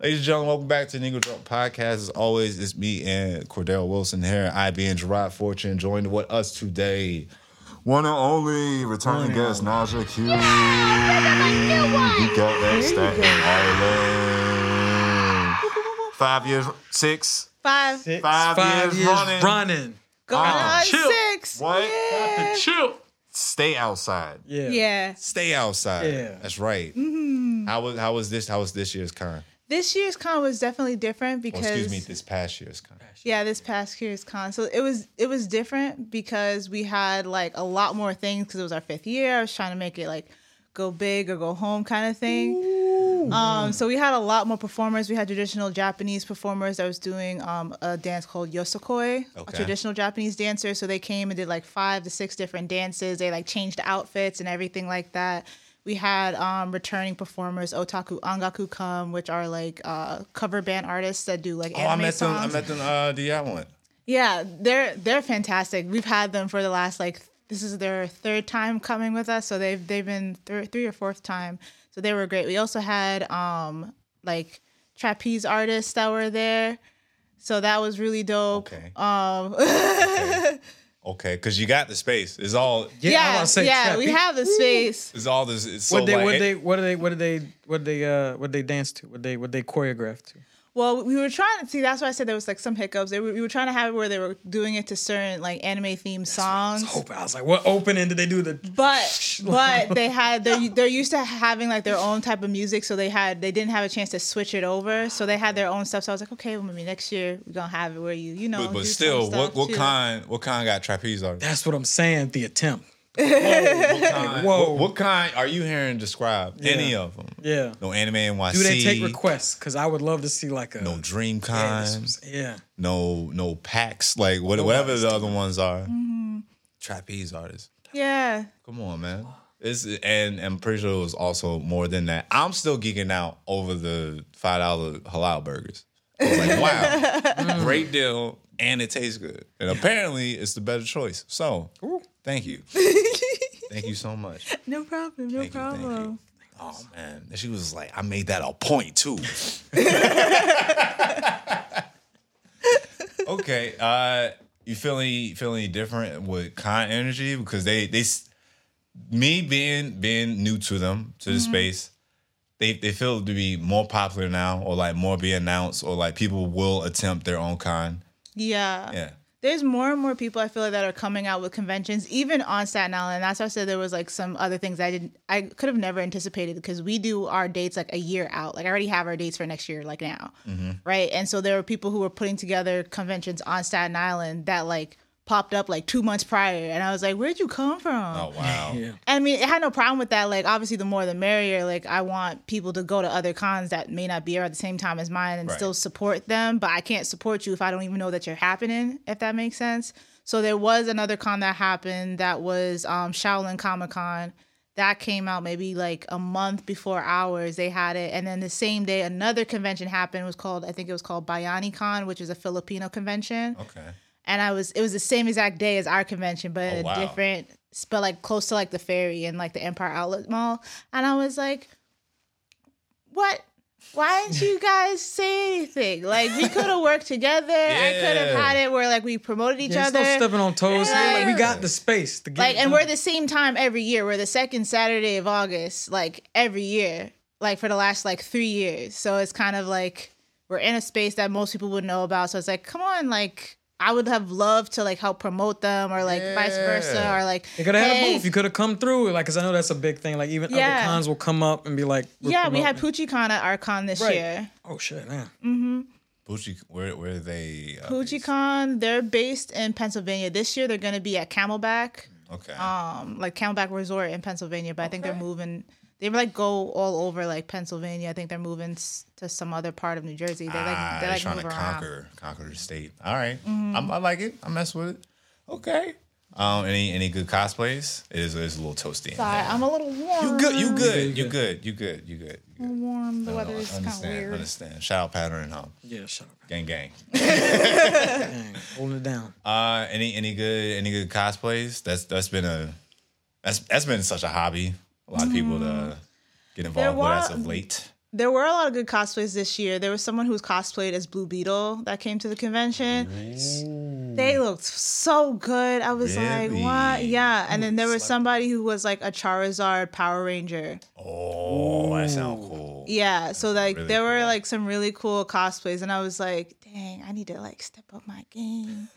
Ladies and gentlemen, welcome back to the Negro Jump Podcast. As always, it's me and Cordero Wilson here. I being Jarrod Fortune, joined with us today. One and only returning guest, Najah Q. You got that Staten Island. Five years, six, Five. Six, Five years running. running. Going on Chill. six. What? Yeah. Chill. Stay outside. Yeah. Yeah. Stay outside. Yeah. That's right. Mm-hmm. How was how was this? How was this year's con? This year's con was definitely different Or because excuse me, this past year's con. yeah, this past year's con. So it was it was different because we had like a lot more things because it was our fifth year. I was trying to make it like go big or go home kind of thing. Um, so we had a lot more performers. We had traditional Japanese performers that was doing um, a dance called yosakoi, a traditional Japanese dancer. So they came and did like five to six different dances. They like changed outfits and everything like that. We had um, returning performers, Otaku Angaku come, which are like uh, cover band artists that do like anime. Oh, I met them. I met them. Uh, the other one. Yeah, they're they're fantastic. We've had them for the last like this is their third time coming with us, so they've they've been th- three or fourth time. So they were great. We also had um like trapeze artists that were there, so that was really dope. Okay. Um, Okay, because you got the space. It's all. I was yeah, about say, yeah, we have the space. It's all this. It's so What they, like, what they, what did they, what did they, what they, uh, what they dance to? What they, what they choreograph to? Well, we were trying to see. That's why I said there was like some hiccups. They were, we were trying to have it where they were doing it to certain like anime themed I songs. was hoping. I was like, what opening did they do? The but but they had they're they're used to having like their own type of music so they had they didn't have a chance to switch it over so they had their own stuff so i was like okay well maybe next year we're gonna have it where you you know But, but do still, what stuff, what too. kind? What kind got trapeze artists? that's what I'm saying. The attempt. What kind? Whoa. What, what kind are you hearing described? Any of them? Yeah. No anime NYC. Do they take requests? Because I would love to see like a No Dream Yeah, was- yeah. no no packs. Like what, whatever the other ones are. Mm-hmm. Trapeze artists. yeah Come on, man. It's, and I'm pretty sure it was also more than that. I'm still geeking out over the five dollar halal burgers. I was like, wow, great deal, and it tastes good. And apparently, it's the better choice. So, thank you, thank you so much. no problem no Thank you, thank you. problem Oh man, and she was like, I made that a point too. okay, uh, you feeling feeling different with con energy because they they me being being new to them to the space. They, they feel to be more popular now, or like more be announced, or like people will attempt their own con. Yeah Yeah, there's more and more people I feel like that are coming out with conventions, even on Staten Island. That's why I said there was like some other things I didn't, I could have never anticipated because we do our dates like a year out. Like I already have our dates for next year, like now, mm-hmm. right? And so there were people who were putting together conventions on Staten Island that like popped up like two months prior, and I was like, "Where'd you come from?" Oh wow. Yeah. And I mean, I had no problem with that. Like, obviously, the more the merrier. Like, I want people to go to other cons that may not be here at the same time as mine and Right. still support them. But I can't support you if I don't even know that you're happening, if that makes sense. So there was another con that happened that was um, Shaolin Comic Con. That came out maybe like a month before ours. They had it, and then the same day another convention happened. It was called I think it was called Bayani Con, which is a Filipino convention Okay. And I was it was the same exact day as our convention, but Oh, a different, but like close to like the ferry and like the Empire Outlet Mall. And I was like, "What? Why didn't you guys say anything? Like we could have worked together. I could have had it where like we promoted each Yeah, other." no stepping on toes. here. Like, we got the space to get like it and we're the same time every year we're the second saturday of august like every year like for the last like three years so it's kind of like we're in a space that most people would know about so it's like come on like i would have loved to like help promote them or like vice versa or like You could have had a booth. You could have come through. Like, cause I know that's a big thing. Like, even Yeah. other cons will come up and be like, we're yeah we had promoting. PucciCon at our con this Right. year Oh shit, man. Bucci, where where are they? uh, based? PucciCon they're based in pennsylvania this year they're going to be at camelback Okay. um like Camelback Resort in Pennsylvania, but I think they're moving. They like go all over like Pennsylvania. I think they're moving s- to some other part of New Jersey. They like ah, they they're like trying move to around. Mm-hmm. conquer conquer the state. All right. I'm, I like it. I mess with it. Okay. Um, any any good cosplays? It is it's a little toasty. Sorry. I'm a little warm. You good? You good? You You good? You good? You good? You good? warm. The No, weather no, is kind of weird. Understand. Shout out pattern and home. Yeah, shut up. Gang gang. Dang, holding it down. Uh, any any good any good cosplays? That's that's been a that's that's been such a hobby. A lot of people to mm. get involved with as of late. there were a lot of good cosplays this year. There was someone who was cosplayed as Blue Beetle that came to the convention. They looked so good. I was like, what? Really? Yeah. And then there was somebody who was like a Charizard Power Ranger. Oh, that sounds cool. Yeah. So like really there were like some really cool cosplays, and I was like, dang, I need to like step up my game.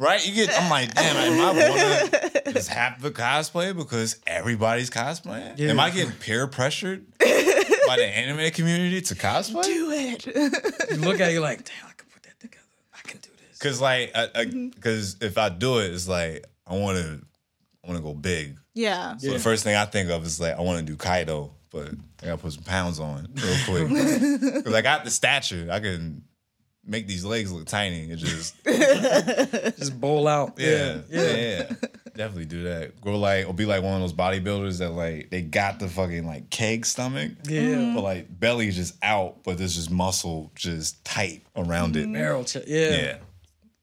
Right? You get. I'm like, damn. Am I want to just half the cosplay because everybody's cosplaying? Yeah. Am I getting peer pressured by the anime community to cosplay? Do it. You look at it, you're like, damn, I can put that together. I can do this. Cause like, because mm-hmm. if I do it, it's like I want to, I want to go big. yeah. So the first thing I think of is like I want to do Kaido, but I gotta put some pounds on real quick. Cause I got the stature, I can make these legs look tiny. It just Just bowl out. yeah, Yeah. yeah, Yeah. definitely do that. Go like or be like one of those bodybuilders that like they got the fucking like keg stomach, Yeah. Mm. but like belly just out, but there's just muscle just tight around it. Barrel check. Yeah. Yeah,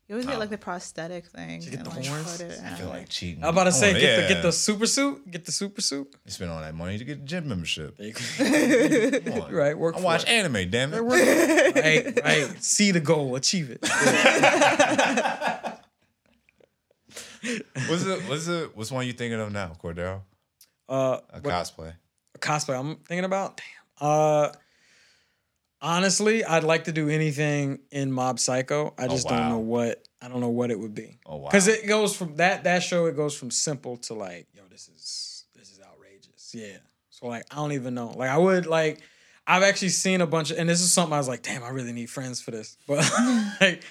You always get like the prosthetic thing. get and, the horns? put I feel like cheating. I'm about to say, I wanna- get the yeah. get the super suit. Get the super suit. You spend all that money to get a gym membership. There you go. Come on. Right, work I for watch it. anime, damn it. right, right. See the goal, achieve it. What's it? What's it? What's one you thinking of now, Cordero? Uh, A what cosplay. cosplay I'm thinking about? Damn. Uh, honestly, I'd like to do anything in Mob Psycho. I just Oh, wow. don't know what. I don't know what it would be. Oh wow. Because it goes from that that show. It goes from simple to like, yo, this is this is outrageous. Yeah. So like, I don't even know. Like, I would like. I've actually seen a bunch of, and this is something I was like, damn, I really need friends for this. But like,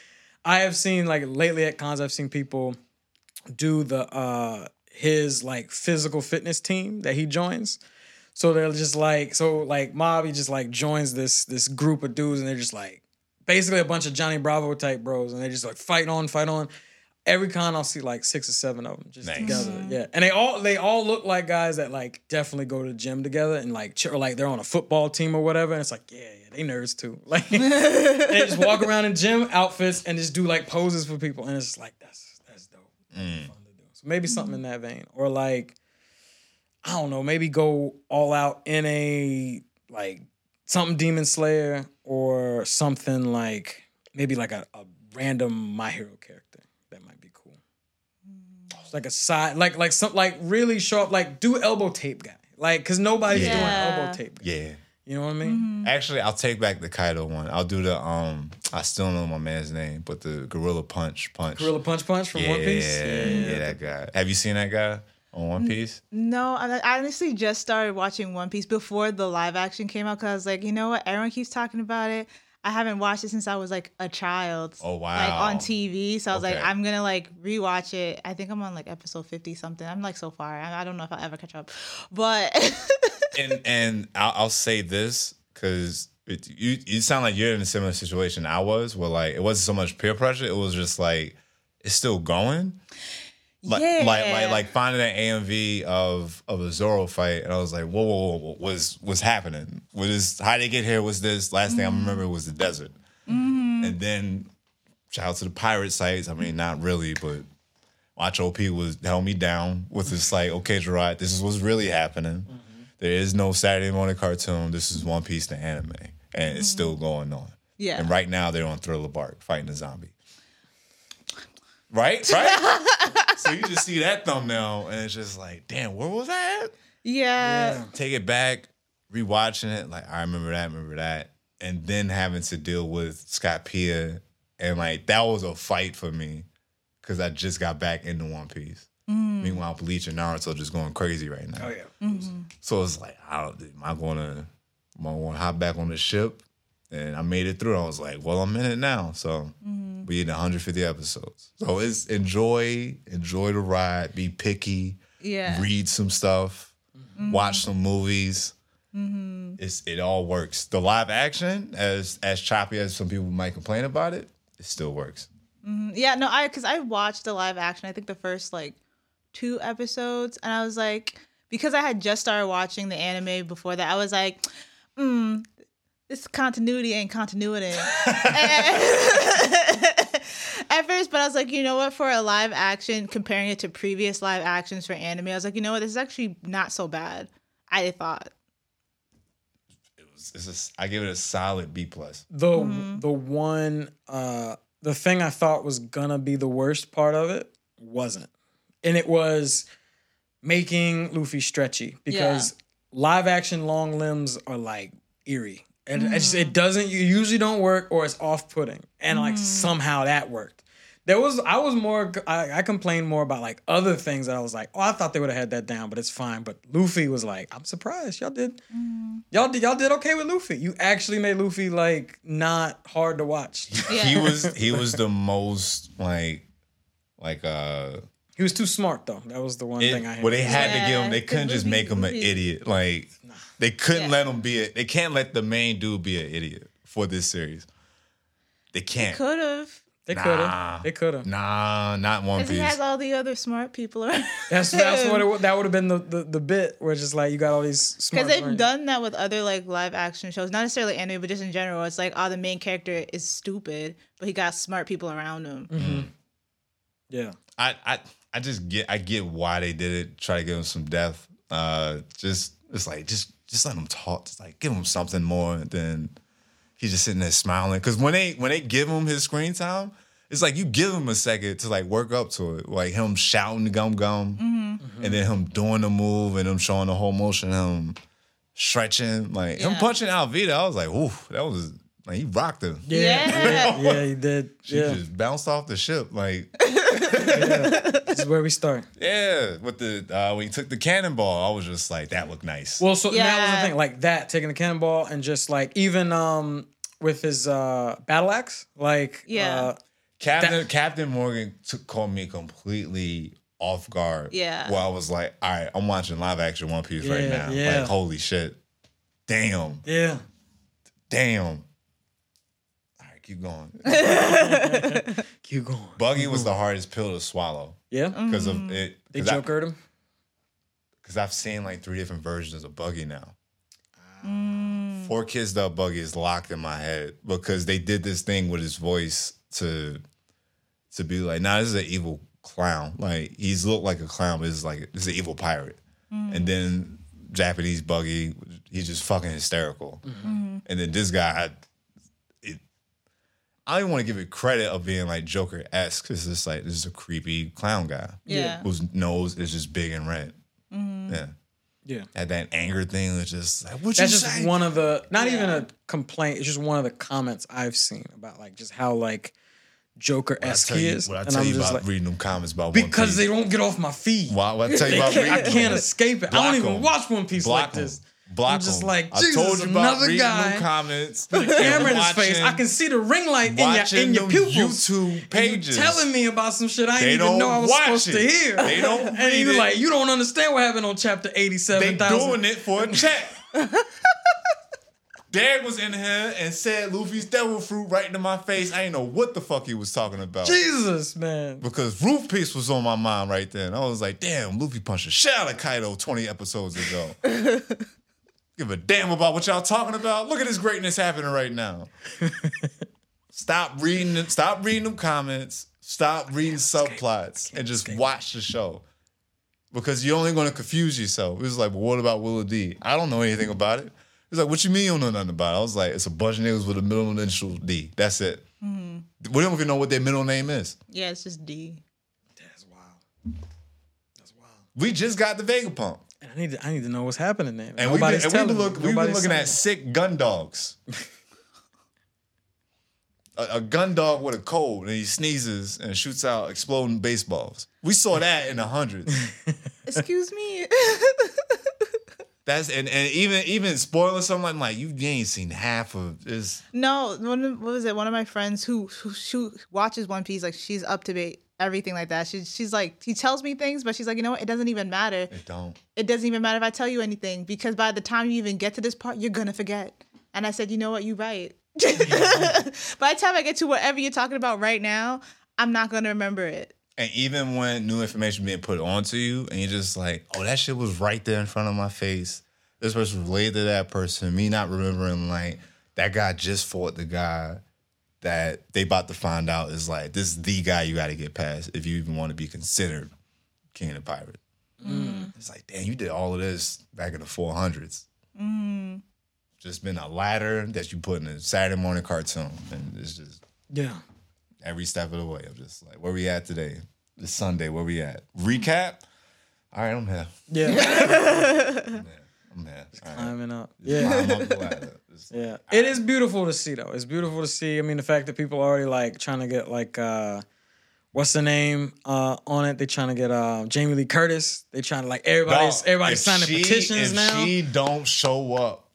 I have seen like lately at cons, I've seen people do the uh his like physical fitness team that he joins. So they're just like, so like Mob, he just like joins this this group of dudes, and they're just like basically a bunch of Johnny Bravo type bros, and they just like fight on, fight on. Every con I'll see like six or seven of them just Nice. together. Yeah, and they all they all look like guys that like definitely go to the gym together and like ch- or like they're on a football team or whatever. And it's like yeah, yeah, they nerds too. Like they just walk around in gym outfits and just do like poses for people, and it's just like that's that's dope. Mm. Fun to do. So maybe something in that vein, or like I don't know, maybe go all out in a like something Demon Slayer or something like maybe like a, a random My Hero character. That might be cool. It's like a side, like like some like really sharp, like do elbow tape guy, like because nobody's doing elbow tape. guy. yeah. You know what I mean? Actually, I'll take back the Kaido one. I'll do the um. I still know my man's name, but the Gorilla Punch Punch. Gorilla Punch Punch from yeah, One Piece. Yeah, yeah, Yeah, that guy. Have you seen that guy on One Piece? No, I honestly just started watching One Piece before the live action came out because I was like, you know what? Everyone keeps talking about it. I haven't watched it since I was like a child. Oh, wow! Like on TV. So I was like, I'm gonna like rewatch it. I think I'm on like episode 50 something. I'm like so far. I, I don't know if I'll ever catch up. But and and I'll, I'll say this because you you sound like you're in a similar situation I was, where like it wasn't so much peer pressure. It was just like it's still going. Like, yeah. like like like finding an AMV of of a Zoro fight, and I was like, whoa, whoa, whoa, what's what's happening? What is how they get here? Was this last thing I mm-hmm. remember was the desert, mm-hmm. and then shout out to the pirate sites. I mean, not really, but Watch OP was held me down with this like, okay, Jarrod, this is what's really happening. Mm-hmm. There is no Saturday morning cartoon. This is One Piece the anime, and it's still going on. Yeah. And right now they're on Thriller Bark fighting a zombie. Right, right. so you just see that thumbnail, and it's just like, damn, where was that? at? yeah. Take it back, rewatching it, like I remember that, remember that, and then having to deal with Skypiea, and like that was a fight for me because I just got back into One Piece. Mm. Meanwhile, Bleach and Naruto just going crazy right now. Oh yeah. Mm-hmm. So it's like, I don't, am I gonna, am I gonna hop back on the ship? And I made it through. I was like, well, I'm in it now. So mm-hmm. We in 150 episodes. So it's enjoy, enjoy the ride. Be picky. Yeah. Read some stuff. Mm-hmm. Watch some movies. Mm-hmm. It's it all works. The live action, as as choppy as some people might complain about it, it still works. Mm-hmm. Yeah, no, I because I watched the live action. I think the first like two episodes, and I was like, because I had just started watching the anime before that, I was like, mm, this continuity ain't continuity. At first, but I was like, you know what? For a live action, comparing it to previous live actions for anime, I was like, you know what? This is actually not so bad. I thought. it's, it's a s I give it a solid B plus. The Mm-hmm. the one uh the thing I thought was gonna be the worst part of it wasn't. And it was making Luffy stretchy because live action long limbs are like eerie. And it just Mm. it doesn't you usually don't work or it's off putting. And like somehow that worked. There was I was more I, I complained more about like other things that I was like, oh I thought they would have had that down, but it's fine. But Luffy was like, I'm surprised. Y'all did y'all did y'all did okay with Luffy. You actually made Luffy like not hard to watch. Yeah. He was he was the most like like uh He was too smart though. That was the one it, thing I had. well they had to give him they couldn't just make him an idiot like they couldn't Yeah. let him be a they can't let the main dude be an idiot for this series. They can't. Could have. they could Nah. have. They could have. Nah, not One Because he Piece. has all the other smart people around. That's that's what it, that would have been the, the the bit where it's just like you got all these smart. Because they've brains. done that with other like live action shows, not necessarily anime, but just in general. It's like, oh, the main character is stupid, but he got smart people around him. Mm-hmm. Yeah. I, I I just get I get why they did it. Try to give him some depth. Uh, just it's like just just let him talk. Just like give him something more than he's just sitting there smiling. Because when they when they give him his screen time, it's like you give him a second to like work up to it. Like him shouting gum gum, Mm-hmm. and then him doing the move and him showing the whole motion. Him stretching, like him punching Alvida. I was like, ooh, that was like he rocked him. Yeah. Yeah. Yeah, he did. She Yeah. just bounced off the ship like. This is where we start. Yeah, with the uh, when he took the cannonball, I was just like, that looked nice. Well, so that was Yeah. the thing, like that, taking the cannonball and just like even um with his uh battle axe, like Yeah. uh, Captain that- Captain Morgan took caught me completely off guard. Yeah. where I was like, all right, I'm watching live action One Piece right Yeah, now. yeah. Like, holy shit, damn, yeah. damn. All right, keep going. Keep going. Buggy was the hardest pill to swallow Yeah. because Mm-hmm. of it. They Because jokered him. Because I've seen like three different versions of Buggy now. Mm. Four Kids Dub Buggy is locked in my head because they did this thing with his voice to to be like, nah, this is an evil clown. Like he's looked like a clown, but it's like this is an evil pirate. And then Japanese Buggy, he's just fucking hysterical. And then this guy, it, I don't even want to give it credit of being like Joker esque. It's just like this is a creepy clown guy Yeah. whose nose is just big and red. Mm-hmm. Yeah. Yeah. Had that anger thing that's just like, what That's you just say? one of the not even a complaint. It's just one of the comments I've seen about like just how like Joker What I esque tell he you, is. what I And tell I'm you about like, reading them comments about One because they don't get off my feed. Why, what I tell you about can't- I can't them? escape it. I don't even 'em. watch One Piece Block like this. Block I'm just 'em. like, I Jesus, told you about another reading guy them comments. a camera in his face. I can see the ring light in your in your pupils. YouTube pages. telling me about some shit I They didn't even know I was supposed to hear. They don't and you it. like you don't understand what happened on chapter eighty They seven thousand. doing it for a check. Dad was in here and said Luffy's devil fruit right into my face. I didn't know what the fuck he was talking about. Jesus, man. Because Roof Piece was on my mind right then. I was like, damn, Luffy punched the shit out of Kaido 20 episodes ago. Give a damn about what y'all talking about. Look at this greatness happening right now. stop reading it. Stop reading them comments. Stop reading subplots and just watch the show. Because you're only going to confuse yourself. It was like, well, what about Will of D? I don't know anything about it. It's like, what you mean you don't know nothing about it? I was like, it's a bunch of niggas with a middle initial D. That's it. Mm-hmm. We don't even know what their middle name is. Yeah, it's just D. That's wild. That's wild. We just got the Vegapunk. And I need to I need to know what's happening there. And we've been, and we've been, look, we've been looking at sick gun dogs. a, a gun dog with a cold and he sneezes and shoots out exploding baseballs. We saw that in the hundreds. Excuse me. That's and, and even even spoiling something I'm like you ain't seen half of this. no, one what was it? One of my friends who, who who watches One Piece, like she's up to date, everything like that. She's she's like he tells me things, but she's like, you know what? It doesn't even matter. It don't. It doesn't even matter if I tell you anything because by the time you even get to this part, you're gonna forget. And I said, you know what? You're right. by the time I get to whatever you're talking about right now, I'm not gonna remember it. And even when new information being put onto you, and you're just like, oh, that shit was right there in front of my face. This person related to that person. Me not remembering like that guy just fought the guy that they about to find out is like this is the guy you got to get past if you even want to be considered king of the pirate. Mm. It's like, damn, you did all of this back in the 400s. Just mm. just been a ladder that you put in a Saturday morning cartoon, and it's just Yeah. every step of the way. I'm just like, where we at today? This Sunday, where we at? Recap. All right, I'm here. Yeah. I'm here. All right. Climbing up. Yeah. Yeah. Climb up the ladder. Just- Yeah. It is beautiful to see though. It's beautiful to see. I mean, the fact that people are already like trying to get like uh what's the name uh on it? They're trying to get uh Jamie Lee Curtis. They trying to like everybody's Dog, everybody's signing she- petitions if now. she don't show up,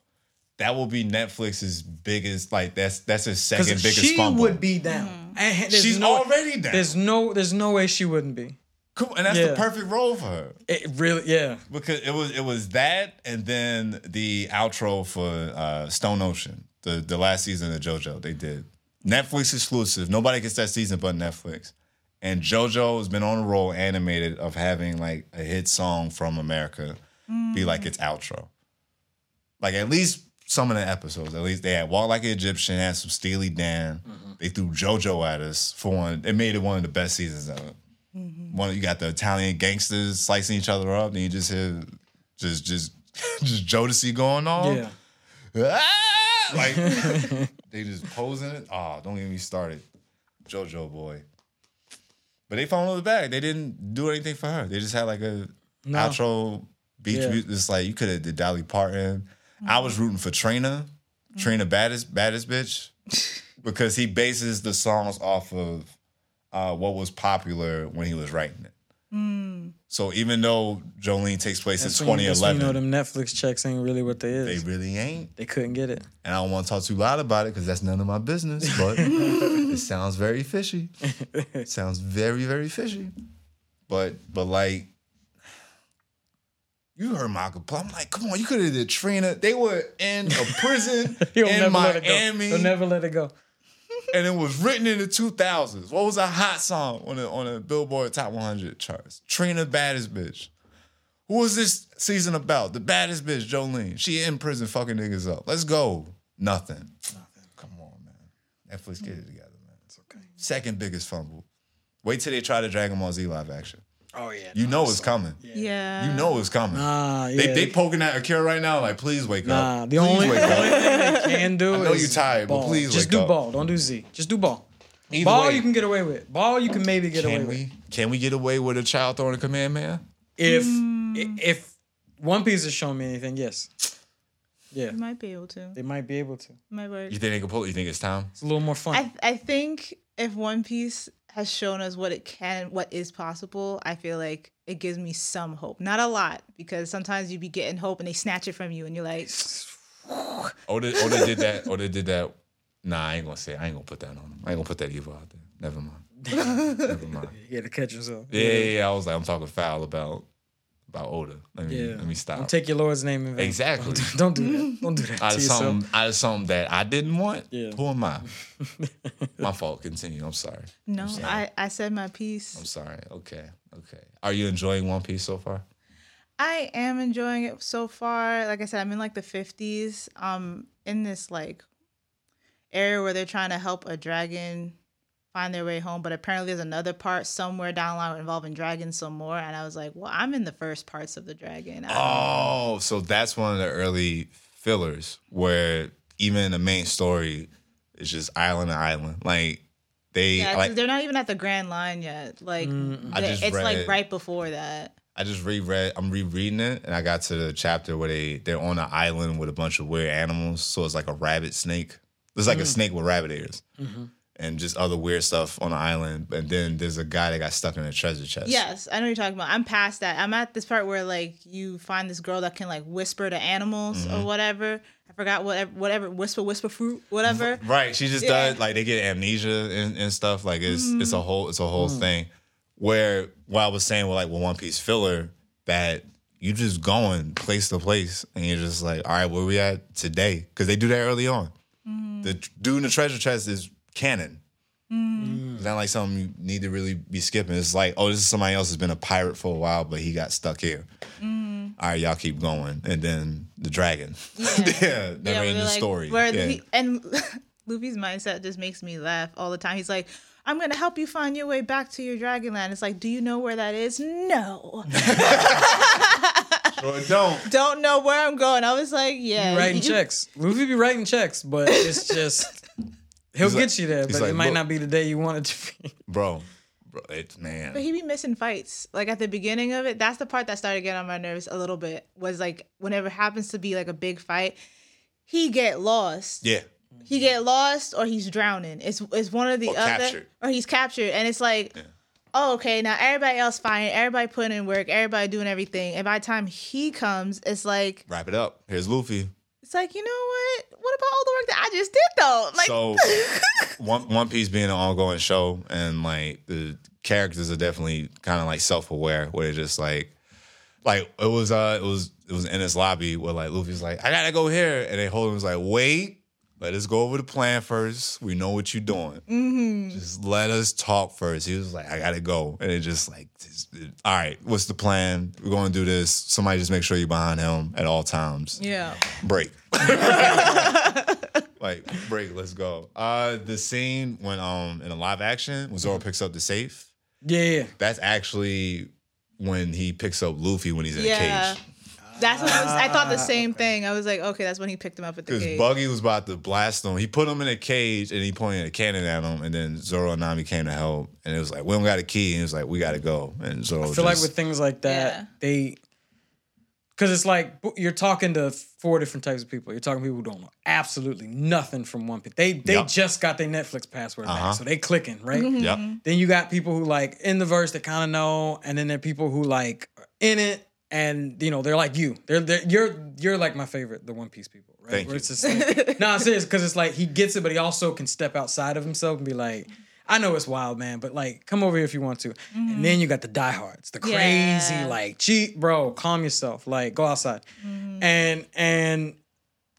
that will be Netflix's biggest. Like that's that's his second biggest she fumble. would be down. And there's She's no, already down. There's no there's no way she wouldn't be. Cool, and that's Yeah. the perfect role for her It really yeah. because it was it was that, and then the outro for uh, Stone Ocean, the the last season of JoJo. They did Netflix exclusive. Nobody gets that season but Netflix. And JoJo has been on a roll animated of having like a hit song from America be like its outro. Like at least some of the episodes, at least they had Walk Like an Egyptian, had some Steely Dan. They threw JoJo at us for one. It made it one of the best seasons ever. Mm-hmm. One, you got the Italian gangsters slicing each other up, and you just hear just just just Jodeci going on. Yeah. Ah! Like they just posing it. Oh, don't get me started. JoJo boy. But they followed the bag. They didn't do anything for her. They just had like a No. outro beach. Yeah. music. It's like you could have did Dolly Parton. I was mm-hmm. rooting for Trina. Mm-hmm. Trina baddest baddest bitch. because he bases the songs off of uh, what was popular when he was writing it. So even though Jolyne takes place That's in when, you- 2011, you know them Netflix checks ain't really what they they is. They, really ain't. They couldn't get it. And I don't want to talk too loud about it because that's none of my business. But it sounds very fishy. It sounds very, very fishy. But but like you heard Michael Plum. I'm like, come on, you could have did Trina. They were in a prison He'll in never let it go. Miami, He'll never let it go. and it was written in the 2000s. What was a hot song on the on the Billboard Top 100 charts? Trina, baddest bitch. Who was this season about? The baddest bitch, Jolyne. She in prison fucking niggas up. Let's go. Nothing. Nothing. Come on, man. Netflix get it together, man. It's okay. Second biggest fumble. Wait till they try the Dragon Ball Z live action. Oh yeah. You know it's coming. Yeah. You know it's coming. Nah, yeah. They they poking at Akira right now. Like, please wake Nah, up. the Please only, wake the up. only thing they can do I know is you tired, but ball. please just wake do up. ball. Don't do Z. Just do ball. Either ball way, you can get away with. Ball you can maybe get away Can with. we can we get away with a child throwing a command man? If Mm. if One Piece has shown me anything, yes. Yeah, You might be able to. they might be able to. Might work. You think they can pull it? You think it's time? It's a little more fun. I I think if One Piece has shown us what it can, what is possible, I feel like it gives me some hope. Not a lot, because sometimes you be getting hope and they snatch it from you, and you're like, Oda, Oda did that. Oda did that. Nah, I ain't gonna say. I ain't gonna put that on him. I ain't gonna put that evil out there. Never mind. Never mind. he had to catch himself. Yeah, yeah, yeah. I was like, I'm talking foul about about Oda. Let me Yeah. let me stop. Don't take your Lord's name in vain. Exactly. Don't do that. Don't do that out to of yourself. something out of something that I didn't want. Yeah. Who am I? My fault. Continue. I'm sorry. no, sorry. I I said my piece. I'm sorry. Okay. Okay. Are you enjoying One Piece so far? I am enjoying it so far. Like I said, I'm in like the 50s. Um, in this like area where they're trying to help a dragon find their way home, but apparently there's another part somewhere down the line involving dragons some more. And I was like, well, I'm in the first parts of the dragon. I. Oh, so that's one of the early fillers where even the main story is just island to island. Like they Yeah, 'cause like they're not even at the Grand Line yet. Like I the- just it's like right before that. I just reread I'm rereading it and I got to the chapter where they they're on an island with a bunch of weird animals. So it's like a rabbit snake. It's like a mm. snake with rabbit ears. Mm-hmm. And just other weird stuff on the island. And then there's a guy that got stuck in a treasure chest. Yes, I know what you're talking about. I'm past that. I'm at this part where like you find this girl that can like whisper to animals Mm-hmm. or whatever. I forgot whatever whatever whisper whisper fruit whatever. Right. She just Yeah. does like they get amnesia and, and stuff. Like it's it's mm-hmm. a whole it's a whole mm. thing. Where what I was saying with like with One Piece filler that you just going place to place and you're just like, all right, where we at today? Because they do that early on. Mm-hmm. The dude in the treasure chest is canon. Mm. It's not like something you need to really be skipping. It's like, oh, this is somebody else has been a pirate for a while, but he got stuck here. Mm. All right, y'all keep going, and then the dragon. Yeah, never Yeah, where the like- story. Where yeah. he, and Luffy's mindset just makes me laugh all the time. He's like, "I'm gonna help you find your way back to your Dragonland." It's like, do you know where that is? No. Or don't. Don't know where I'm going. I was like, yeah. Be writing you- checks. Luffy be writing checks, but it's just he'll get like- you there, he's but it might "Look." not be the day you want it to be. Bro. Bro, it's man. But he be missing fights. Like at the beginning of it, that's the part that started getting on my nerves a little bit. Was like whenever it happens to be like a big fight, he get lost. yeah. He get lost or he's drowning. It's it's one or the Or other. captured. Or he's captured. And it's like, oh, okay, now everybody else fine, everybody putting in work, everybody doing everything. And by the time he comes, it's like Wrap it up. Here's Luffy. It's like, you know what? What about all the work that I just did though? Like so one One Piece being an ongoing show and like the characters are definitely kind of like self aware where they're just like like it was uh it was it was in this lobby where like Luffy's like I gotta go here and then Holden was like wait let us go over the plan first we know what you're doing Mm-hmm. just let us talk first he was like I gotta go and it just like just- all right what's the plan we're gonna do this somebody just make sure you're behind him at all times Yeah. break. like break, let's go. Uh the scene when um in a live action when Zoro picks up the safe, Yeah, yeah. that's actually when he picks up Luffy when he's in Yeah. a cage. That's what I, was, I thought the same thing. I was like, okay, that's when he picked him up at the Because cage. Buggy was about to blast him. He put him in a cage and he pointed a cannon at him. And then Zoro and Nami came to help. And it was like, we don't got a key. And it was like, we got to go. And Zoro I feel like with things like that, Yeah. they because it's like you're talking to four different types of people. You're talking to people who don't know absolutely nothing from One Piece. They they Yup. just got their Netflix password Uh-huh. back, so they clicking right. Yep. Then you got people who like in the verse that kind of know, and then there are people who like are in it, and you know they're like you. They're, they're you're you're like my favorite, the One Piece people, right? Thank Where you. It's just like, no, I'm serious because it's like he gets it, but he also can step outside of himself and be like. I know it's wild, man, but like, come over here if you want to. And mm-hmm. then you got the diehards, the crazy, Yeah. like, cheat, bro, calm yourself, like, go outside. Mm-hmm. And and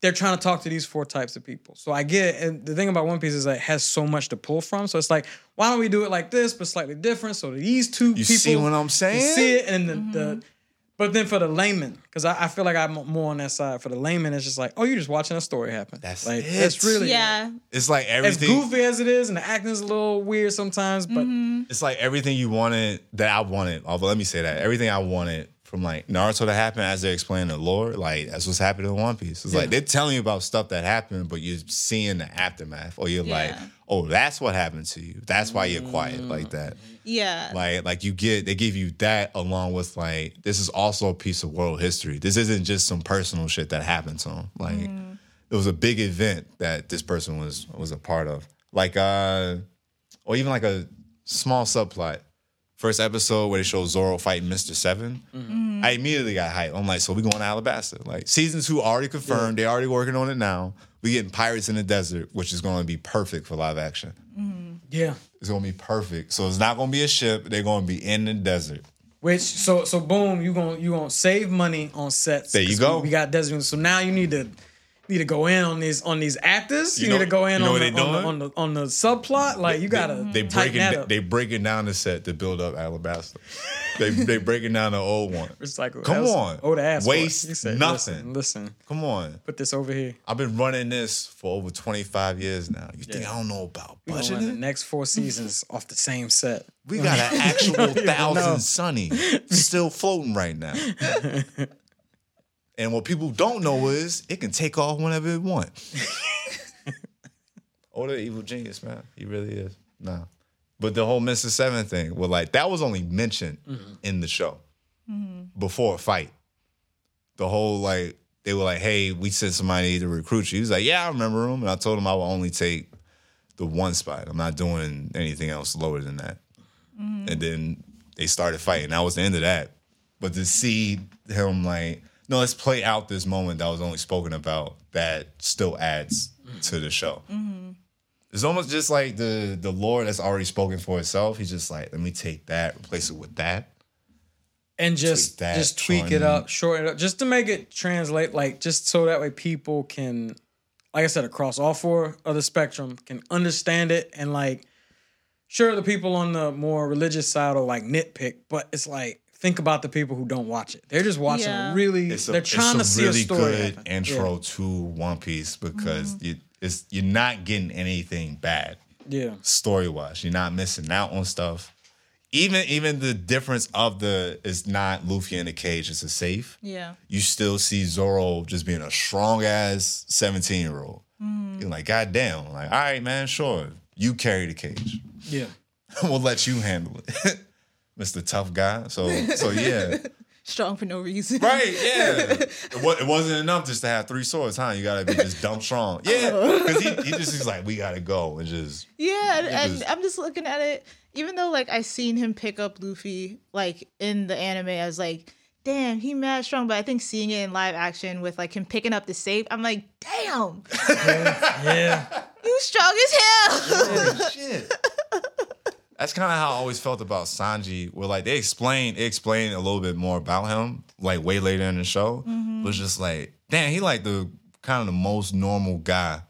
they're trying to talk to these four types of people. So I get, it. and the thing about One Piece is that it has so much to pull from. So it's like, why don't we do it like this, but slightly different? So these two You people see what I'm can saying? see it, and the, the mm-hmm. But then for the layman, because I, I feel like I'm more on that side. For the layman, it's just like, oh, you're just watching a story happen. That's like it. that's really yeah. It's like everything As goofy as it is, and the acting's a little weird sometimes, but mm-hmm. It's like everything you wanted that I wanted. Although let me say that everything I wanted from like Naruto to happen as they're explaining the lore, like that's what's happening in One Piece. It's like they're telling you about stuff that happened, but you're seeing the aftermath, or you're like, oh, that's what happened to you. That's why you're quiet like that. Yeah. Like, like you get they give you that along with like this is also a piece of world history. This isn't just some personal shit that happened to him. Like it was a big event that this person was was a part of. Like uh or even like a small subplot. First episode where they show Zoro fighting Mr. 7 mm-hmm. I immediately got hyped. I'm like, so we going to Alabasta. Like season two already confirmed. They already working on it now. We getting Pirates in the Desert, which is going to be perfect for live action. Mm-hmm. yeah. It's going to be perfect. So it's not going to be a ship. They're going to be in the desert. Which so so boom, you gonna you gonna save money on sets. There you go. We, we got Desmond. So now you need to need to go in on these on these actors. You, You know- need to go in you know on, the, on, the, on the on the subplot. Like you gotta mm-hmm. They tighten breaking that up. they breaking down the set to build up Alabasta. they they breaking down the old one. Recycle. Come That's- on. old ass. Waste said, nothing. Listen, listen, Come on. put this over here. I've been running this for over 25 years now. You think I don't know about We the next four seasons off the same set. We got an actual don't thousand sunny still floating right now. And what people don't know is it can take off whenever it wants. oh, the evil genius, man. He really is. Nah. But the whole Mr. Seven thing, well, like that was only mentioned mm-hmm. in the show mm-hmm. before a fight. The whole like they were like, "Hey, we sent somebody to recruit you." He was like, "Yeah, I remember him," and I told him I would only take the one spot. I'm not doing anything else lower than that. Mm-hmm. And then they started fighting. That was the end of that. But to see him like, no, let's play out this moment that was only spoken about that still adds mm. to the show. Mm-hmm. It's almost just like the the lore that's already spoken for itself. He's just like, let me take that, replace it with that. and just Tweak that, just tweak it up, shorten it up, just to make it translate, like just so that way people can, like I said, across all four of the spectrum can understand it and like, sure, the people on the more religious side will like nitpick, but it's like think about the people who don't watch it. They're just watching Yeah. really. It's a, they're trying it's to a really see a story. good happen. intro Yeah. to One Piece because mm-hmm. you, it's you're not getting anything bad. Yeah. story wise. You're not missing out on stuff. even even the difference of the it's not Luffy in the cage, it's a safe. Yeah. You still see Zoro just being a strong ass 17 year old. Mm-hmm. You're like, God damn, like, all right, man, sure. You carry the cage. Yeah. we'll let you handle it. Mr. Tough Guy. So so yeah. Strong for no reason. Right, yeah. It, wa- it wasn't enough just to have three swords, huh? You gotta be just dumb strong. Yeah. Uh-huh. Because he, he just is like, we gotta go and just Yeah, and, and was- I'm just looking at it. Even though like I seen him pick up Luffy like in the anime, I was like, damn, he mad strong. But I think seeing it in live action with like him picking up the safe, I'm like, damn, Yeah. you strong as hell. shit. That's kind of how I always felt about Sanji. Where like they explain, they explain a little bit more about him, like way later in the show. But it's just like, damn, he like the kind of the most normal guy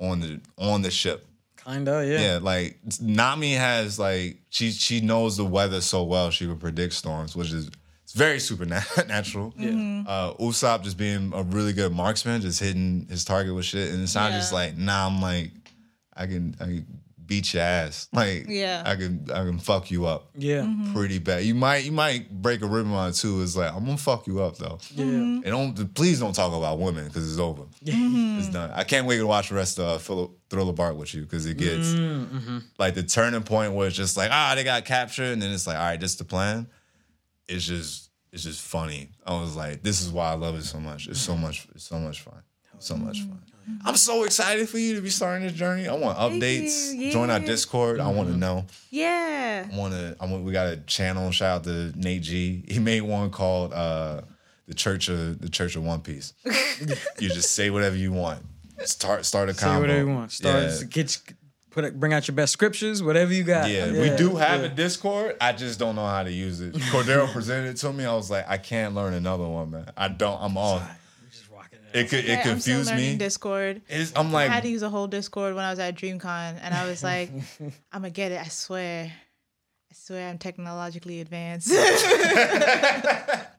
on the on the ship. Kinda, yeah. Yeah, like Nami has like she she knows the weather so well she would predict storms, which is it's very supernatural. Yeah. Uh Usopp just being a really good marksman, just hitting his target with shit. And Sanji's just Yeah. like, nah, I'm like, I can I can beat your ass. Like Yeah. I can I can fuck you up Yeah. pretty bad. You might you might break a rib on it too. It's like, I'm gonna fuck you up though. Yeah. And don't please don't talk about women because it's over. It's done. I can't wait to watch the rest of uh, Philip Thriller Bark with you because it gets like the turning point where it's just like ah they got captured and then it's like all right this is the plan. It's just it's just funny. I was like this is why I love it so much. It's so much it's so much fun. So much fun. I'm so excited for you to be starting this journey. I want updates. you. Join our Yeah. Discord. I want to know. yeah. I want to. I want. We got a channel. Shout out to Nate G. He made one called uh, the Church of the Church of One Piece. you just say whatever you want. Start start a Say combo. whatever you want. Start Yeah. get put it, bring out your best scriptures, whatever you got. Yeah, we do have yeah. a Discord. I just don't know how to use it. Cordero presented it to me. I was like, I can't learn another one, man. I don't. I'm off. We're it. It could. Yeah, It I'm still confused learning me. Discord. It's, I'm I had to use a whole Discord when I was at DreamCon, and I was like, I'm gonna get it. I swear. I swear I'm technologically advanced.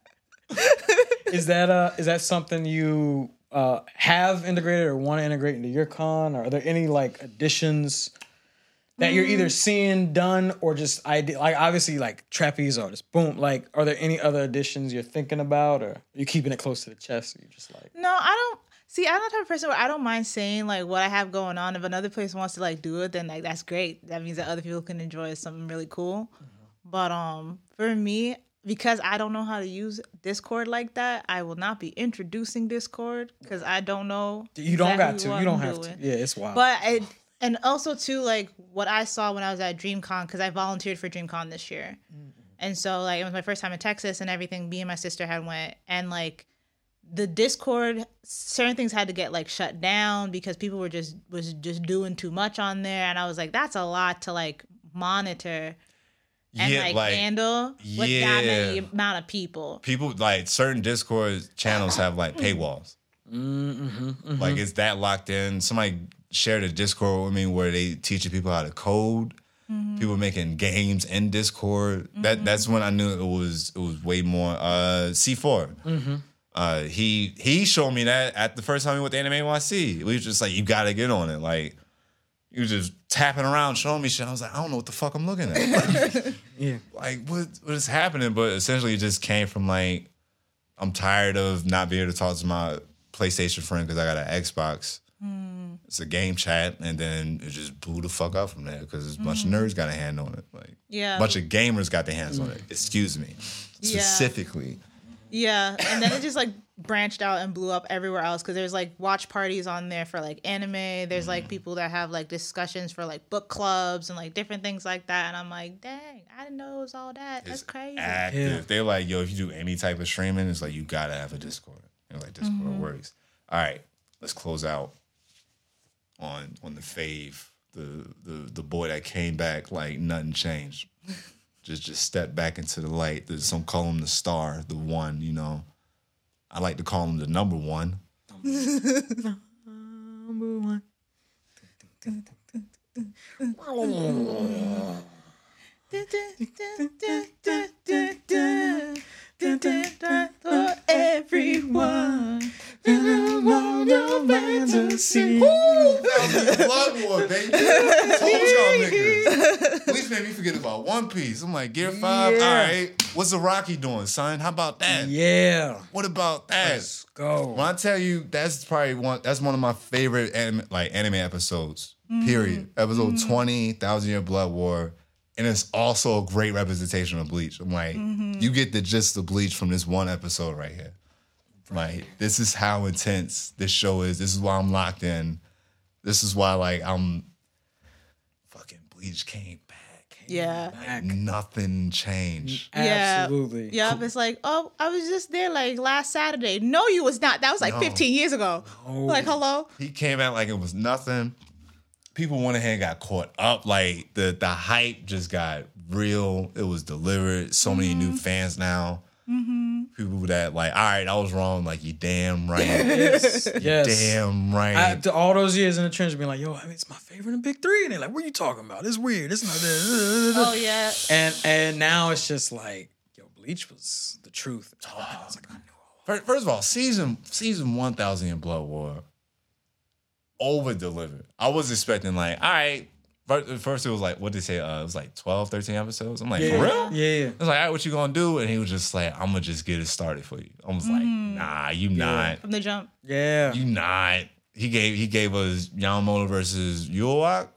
Is that uh is that something you uh have integrated or want to integrate into your con? Or are there any like additions that you're Mm. either seeing done or just idea like obviously like trapeze artists, boom. Like are there any other additions you're thinking about or you keeping it close to the chest? Or you just like No, I don't. See, I'm the type of person where I don't mind saying like what I have going on. If another place wants to like do it, then like that's great. That means that other people can enjoy something really cool. But um, for me, because I don't know how to use Discord like that, I will not be introducing Discord because I don't know. you don't got exactly to. what You don't I'm have to. Yeah, it's wild. But it, and also too like what I saw when I was at DreamCon because I volunteered for DreamCon this year, and so like it was my first time in Texas and everything. Me and my sister had went and like the Discord, certain things had to get like shut down because people were just was just doing too much on there, and I was like, that's a lot to like monitor and yeah, like, like handle with that many amount of people. people like certain Discord channels have like paywalls. Mm-hmm, Like it's that locked in. Somebody shared a Discord with me where they teaching people how to code. People making games in Discord. That that's when I knew it was it was way more. Uh, C 4 Uh, he he showed me that at the first time we went to Anime NYC. We was just like, you gotta get on it. Like he was just tapping around, showing me shit. I was like, I don't know what the fuck I'm looking at. yeah. like what what is happening? But essentially, it just came from like I'm tired of not being able to talk to my PlayStation friend because I got an Xbox. It's a game chat, and then it just blew the fuck up from there because a bunch of mm. nerds got a hand on it. Like Yeah. a bunch of gamers got their hands on it. Mm. Excuse me, Yeah. specifically. Yeah, and then it just like branched out and blew up everywhere else because there's like watch parties on there for like anime. There's like mm. people that have like discussions for like book clubs and like different things like that. And I'm like, dang, I didn't know it was all that. That's crazy. Active. Yeah. They're like, yo, if you do any type of streaming, it's like you gotta have a Discord. And like Discord Mm-hmm. works. All right, let's close out on on the fave, the the the boy that came back like nothing changed. just just step back into the light. There's some call him the star, the one. You know, I like to call him the number one. Number one. For everyone. fantasy. Blood War, baby. Told y'all niggas. At least made me forget about One Piece. I'm like, Gear 5, Yeah. all right. What's the Rocky doing, son? How about that? Yeah. What about that? Let's go. When I tell you that's probably one that's one of my favorite anime, like anime episodes. Mm-hmm. Period. Episode mm-hmm. twenty, Thousand Year Blood War. And it's also a great representation of Bleach. I'm like, mm-hmm. you get the gist of Bleach from this one episode right here. Like, this is how intense this show is. This is why I'm locked in. This is why, like, I'm fucking Bleach came back. Came Yeah. back. Nothing changed. Mm, absolutely. Yeah. Yep. It's like, oh, I was just there like last Saturday. No, you was not. That was like No. 15 years ago. Like, hello. He came out like it was nothing. People went ahead and got caught up. Like the the hype just got real. It was delivered. So many new mm-hmm. fans now. Mm-hmm. People that like, all right, I was wrong. Like you damn right. Yes. yes. damn right. After all those years in the trench, being like, "Yo, I mean, it's my favorite in Big Three. and they're like, "What are you talking about? It's weird. It's not this." Oh, yeah. And and now it's just like, yo, Bleach was the truth. And I was like, I knew all. First, first of all, season season one thousand in Blood War over delivered. I was expecting like, all right. First, first it was like, what did they say? Uh, it was like 12, 13 episodes. I'm like, Yeah. for real? Yeah. I was like, all right, what you gonna do? And he was just like, I'm gonna just get it started for you. I was like, nah, you not. From the jump. Yeah. You not. He gave he gave us Yamamoto versus Yhwach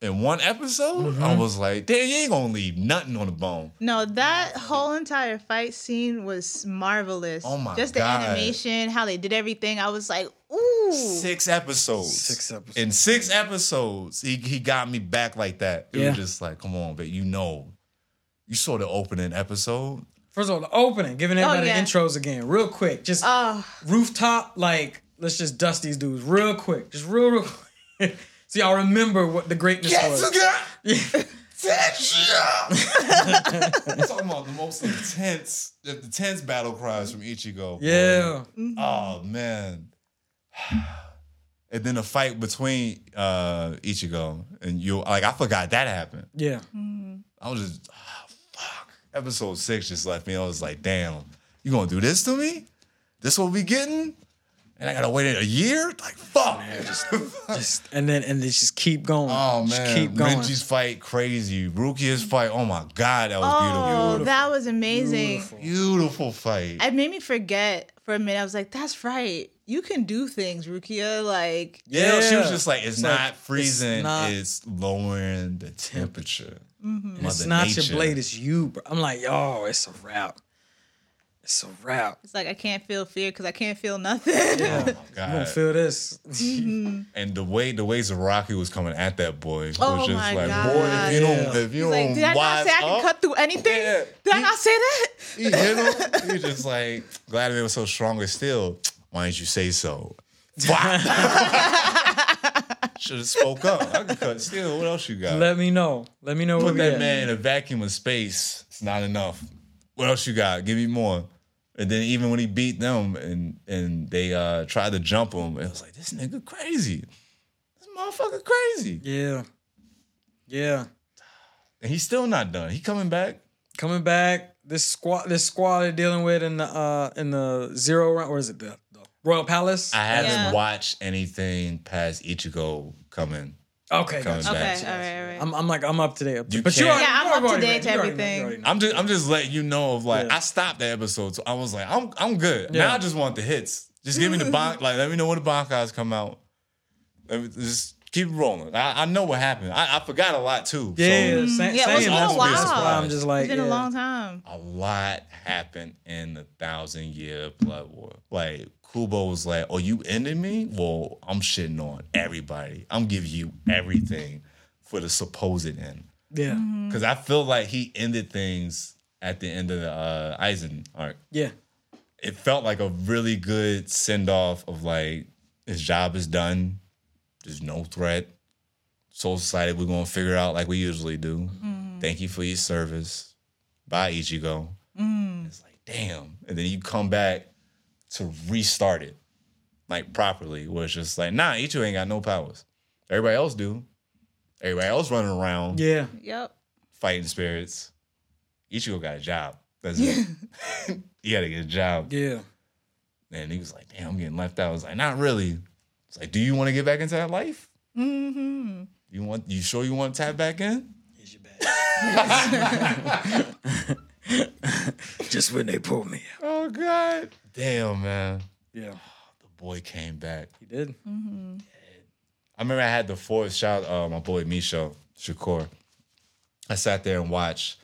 in one episode. I was like, damn, you ain't gonna leave nothing on the bone. No, that whole entire fight scene was marvelous. Oh my Just the animation, how they did everything. I was like, ooh. Six episodes. Six episodes. In six episodes, he, he got me back like that. It Yeah. was just like, come on, but you know, you saw the opening episode. First of all, the opening, giving oh, everybody yeah. the intros again, real quick. Just Oh, rooftop, like, let's just dust these dudes real quick. Just real, real quick. so y'all remember what the greatness was. Getsuga! Tetsuya! I'm talking about the most intense, the the tense battle cries from Ichigo. boy. Yeah. Oh man. And then a fight between uh Ichigo and you like I forgot that happened. Yeah. I was just ah, fuck. Episode six just left me. I was like, damn, you gonna do this to me? This what we getting? And I gotta wait a year? Like fuck. Just and then and they just keep going. oh Just man. keep going. Renji's fight crazy. Rukia's fight. Oh my god, that was oh, beautiful. that was amazing. Beautiful. Beautiful fight. It made me forget for a minute. I was like, that's right. You can do things, Rukia. Like, Yeah, she was just like, it's, It's not like, it's freezing, it's, not- lowering the temperature. Mm-hmm. It's Mother not Nature. your blade, it's you, bro. I'm like, yo, it's a wrap. It's a wrap. it's like I can't feel fear because I can't feel nothing. Oh my You god! don't feel this. and the way the way Zaraki was coming at that boy was Oh just my like, God. boy, if you don't, if you He's don't did I not wise say I can up, cut through anything? Yeah. Did I not say that? He hit him. he was just like, glad it was so strong and still. Why didn't you say so? Should have spoke up. I could cut still. What else you got? Let me know. Let me know Put what that man in a vacuum of space. It's not enough. What else you got? Give me more. And then even when he beat them and and they uh tried to jump him, it was like this nigga crazy. This motherfucker crazy. Yeah. Yeah. And he's still not done. He coming back. Coming back, this squad this squad they're dealing with in the uh in the zero round or is it the, the Royal Palace? I haven't Yeah. watched anything past Ichigo coming. okay, Coming gotcha. back. Okay, all right, all right. I'm, I'm like I'm up to date. Up to You but you can't- already, Yeah, I'm you up to already date know, to you already know, you everything. already know. I'm just I'm just letting you know of like Yeah. I stopped the episode, so I was like, I'm I'm good. Yeah. Now I just want the hits. Just give me the bonk, like let me know when the bonkers come out. Let me just keep rolling. I, I know what happened. I, I forgot a lot too. Yeah, so yeah, same, Yeah, it's same. been a That's why- that's while. why I'm just like it's been yeah. a long time. a lot happened in the thousand year blood war. Like Kubo was like, "Oh, you ended me? Well, I'm shitting on everybody. I'm giving you everything for the supposed end." Yeah, mm-hmm. Because I feel like he ended things at the end of the uh, Aizen arc. yeah, It felt like a really good send off of like his job is done. There's no threat. Soul Society, we're gonna figure out like we usually do. Mm-hmm. Thank you for your service. Bye, Ichigo. Mm. It's like, damn. And then you come back to restart it, like properly, was just like, nah, Ichigo ain't got no powers. Everybody else do. Everybody else running around yeah. Yep. fighting spirits. Ichigo got a job. That's it. he had to get a job. Yeah. And he was like, damn, I'm getting left out. I was like, not really. It's like, do you want to get back into that life? Mm-hmm. You want? You sure you want to tap back in? Here's your bag. Just when they pulled me out. Oh God! Damn, man. Yeah, The boy came back. he did. Mm-hmm. I remember I had the fourth shout uh, my boy Misho Shakur. I sat there and watched.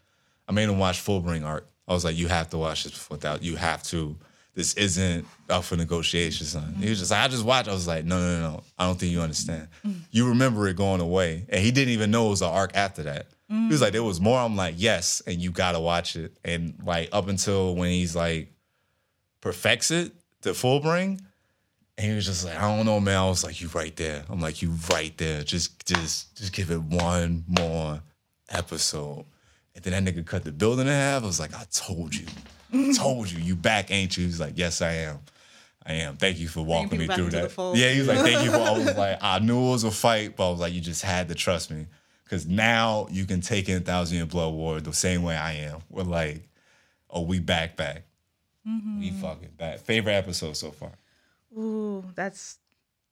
I made him watch Fullbring Arc. I was like, "You have to watch this without. You have to. This isn't up for negotiation, son." He was just like, "I just watched." I was like, "No, no, no, no. I don't think you understand. Mm. You remember it going away, and he didn't even know it was an arc after that. He was mm. like, there was more. I'm like, yes, and you gotta watch it. And like up until when he's like perfects it to Fullbring, and he was just like, I don't know, man. I was like, you right there. I'm like, you right there. Just, just, just give it one more episode. And then that nigga cut the building in half. I was like, I told you, I told you, you back, ain't you? He's like, yes, I am. I am. Thank you for walking me through that. Yeah, he was like, thank you for. I was like, I knew it was a fight, but I was like, you just had to trust me because now you can take in a Thousand Year Blood War the same way I am. We're like, oh, we back, back. Mm-hmm. We fucking back. Favorite episode so far. Ooh, that's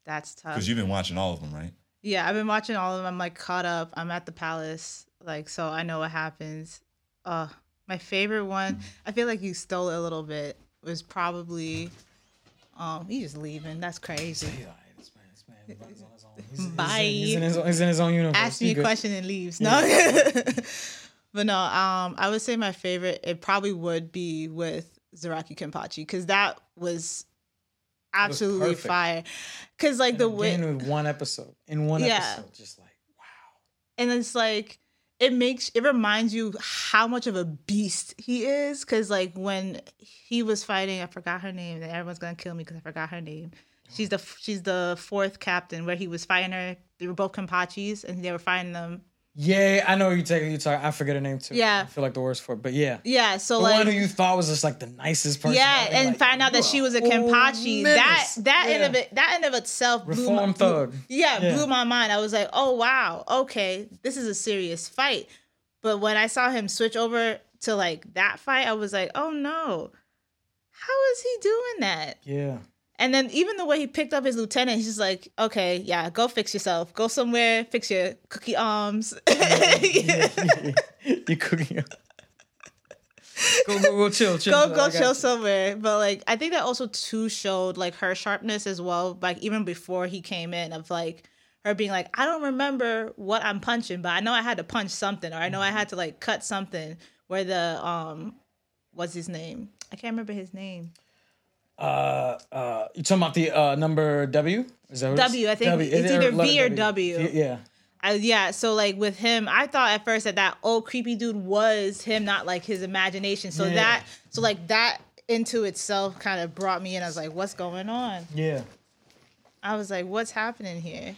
that's tough. Because you've been watching all of them, right? Yeah, I've been watching all of them. I'm like caught up. I'm at the palace, like so I know what happens. Uh, my favorite one, I feel like you stole it a little bit. Was probably, um, you just leaving. That's crazy. He's like, this man, this man, he's on his own. He's, he's Bye. in- He's in, his, own- he's in his own universe. Ask me a question and leaves. No, but no. Um, I would say my favorite. It probably would be with Zaraki Kenpachi because that was absolutely perfect. fire. Because like the And way again with one episode. In one Yeah. episode, just like wow. and it's like it makes it reminds you how much of a beast he is because like when he was fighting i forgot her name and everyone's gonna kill me because i forgot her name she's the she's the fourth captain where he was fighting her they were both Kenpachis and they were fighting them Yeah, I know you taking you talk. I forget her name too. Yeah. I feel like the worst for it, but yeah, yeah so like the like one who you thought was just like the nicest person. yeah, and like, find out that she was a Kenpachi. That that end of it, that end of itself, blew Reform my, thug. Yeah, Yeah. blew my mind. I was like, oh wow, okay, this is a serious fight. But when I saw him switch over to like that fight, I was like, oh no, how is he doing that? Yeah, And then even the way he picked up his lieutenant, he's just like, okay, yeah, go fix yourself, go somewhere, fix your cookie arms. you cooking. go, go, go, chill, chill. go go I chill you. somewhere. But like I think that also too showed like her sharpness as well. Like even before he came in, of like her being like, I don't remember what I'm punching, but I know I had to punch something, or I know I had to like cut something. Where the um, what's his name? I can't remember his name. Uh, uh, you talking about the uh number W? Is that what W, I think Is it's either V or W. Yeah. I, yeah, so like with him, I thought at first that that old creepy dude was him, not like his imagination. So Yeah. that, so like that into itself kind of brought me in. I was like, what's going on? Yeah. I was like, what's happening here?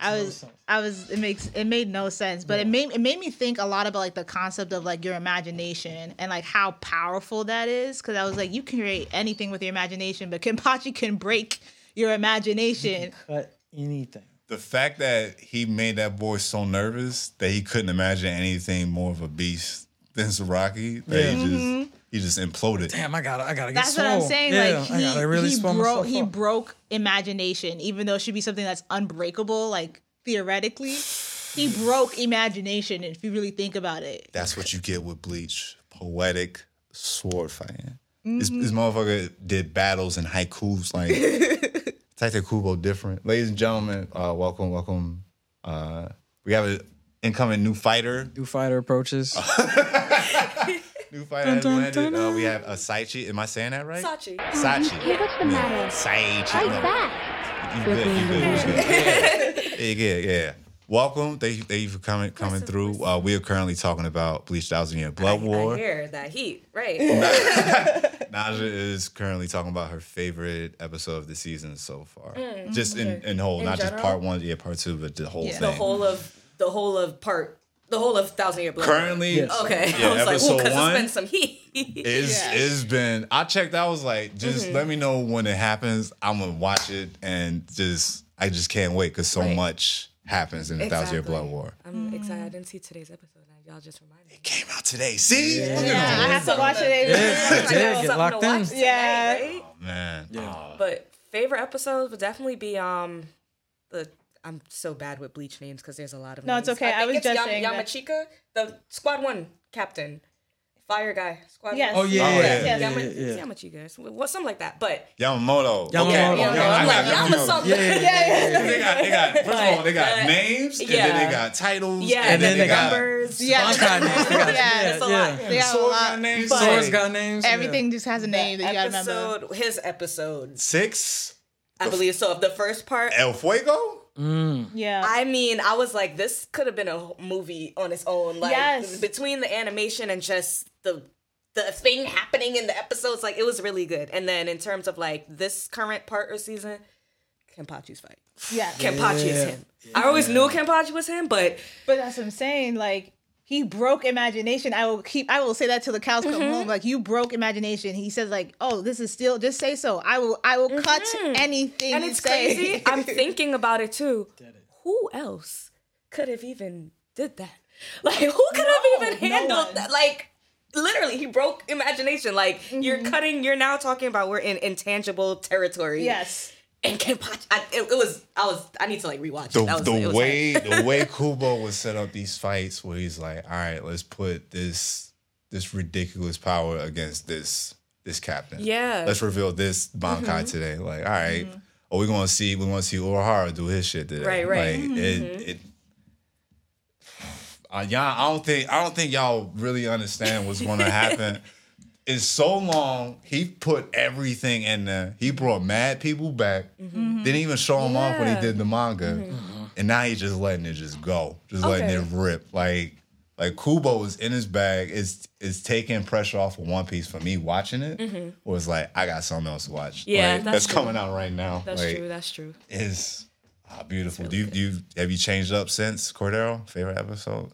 I was, sense. I was, it makes, it made no sense, but it made, it made me think a lot about like the concept of like your imagination and like how powerful that is. Cause I was like, you can create anything with your imagination, but Kenpachi can break your imagination. Cut anything. The fact that he made that boy so nervous that he couldn't imagine anything more of a beast than Zaraki, that Yeah. he just mm-hmm. He just imploded. Damn, I gotta, I gotta get That's what I'm saying. Yeah, like I he, gotta really he swell broke he broke imagination, even though it should be something that's unbreakable, like theoretically. He broke imagination if you really think about it. That's what you get with Bleach. Poetic sword fighting. This, this motherfucker did battles and haikus like Tite Kubo different. Ladies and gentlemen, uh, welcome, welcome. Uh, we have an incoming new fighter. New fighter approaches. New fight fighter has landed. Uh, we have a Saichi. Am I saying that right? Sachi. Sachi. what's the matter? Saichi. How's No. that? You good? You good? You good? Yeah, yeah, yeah. Welcome. Thank you, thank you for coming coming of through. Uh, we are currently talking about Bleach Thousand Year Blood I, War. I hear that heat, right? Najah is currently talking about her favorite episode of the season so far. Mm, just in, in whole, In not just part one, yeah, part two, but the whole Yeah. thing. the whole of the whole of part, the whole of Thousand Year Blood. currently, Yes. Okay. Yeah, I was like, episode because one it's been some heat. It's Yeah. it's been I checked. I was like, just Mm-hmm. let me know when it happens. I'm gonna watch it and just I just can't wait because so Right. much happens in the Thousand Year Blood War. I'm excited. I didn't see today's episode. Y'all just reminded me. It came out today. See, Yeah, I have to watch it. Yeah, Like, yeah, get locked to in. tonight, Yeah. right? man. Oh, But favorite episodes would definitely be um the I'm so bad with bleach names because there's a lot of them. No, it's okay. I think was it's just Yam- saying that. Yamachika, the squad one captain, fire guy, squad Yes. Oh yeah, Oh, yeah, yeah. yeah, Yes. yeah, Yama, yeah, it's yeah. Yamachika, what something like that. But Yamamoto. Yamamoto. Okay. yeah, Yeah, I'm like got Yama you. something. Yeah, yeah, yeah, yeah. They got, they got, first of all, they got But- names, and yeah. then they got titles, Yeah, And then they got- numbers. Yeah. Bankai names, they got- Yeah, yeah, it's a lot. They got a Sword lot. got names. but Swords got names. Everything just has a name that you gotta remember. his episode, Six, I believe so. Of the first part, El Fuego. Mm. Yeah. I mean, I was like, this could have been a movie on its own. Like Yes. between the animation and just the the thing happening in the episodes, like it was really good. And then in terms of like this current part or season, Kenpachi's fight. yeah. Kenpachi is Yeah. him. I always knew Kenpachi was him, but But that's what I'm saying. Like he broke imagination. I will keep. I will say that till the cows come Mm-hmm. home. Like you broke imagination. He says like, "Oh, this is still. Just say so. I will. I will cut anything Mm-hmm. and it's say." crazy. I'm thinking about it too. Who else could have even did that? Like who could have even handled one. that? Like literally, he broke imagination. Like you're cutting. You're now talking about we're in intangible territory. yes. And Kenpachi, I, it, it was. I was. I need to like rewatch The, it. That was, the it was way hard. the way Kubo would set up these fights where he's like, all right, let's put this this ridiculous power against this this captain. Yeah. Let's reveal this Bankai mm-hmm. today. Like, all right, mm-hmm. oh, we're gonna see we're gonna see Urahara do his shit today. Right, right. Like, it, mm-hmm. it uh, y'all, I don't think I don't think y'all really understand what's gonna happen. It's so long. He put everything in there. He brought mad people back. Didn't even show them off when he did the manga, and now he's just letting it just go, just letting Okay. it rip. Like, like Kubo is in his bag. Is is taking pressure off of One Piece for me watching it. Was like I got something else to watch. Yeah, Like, that's that's, true. coming out right now. That's like, true. That's true. Is ah, beautiful. Do you do you have you changed up since Cordero favorite episode?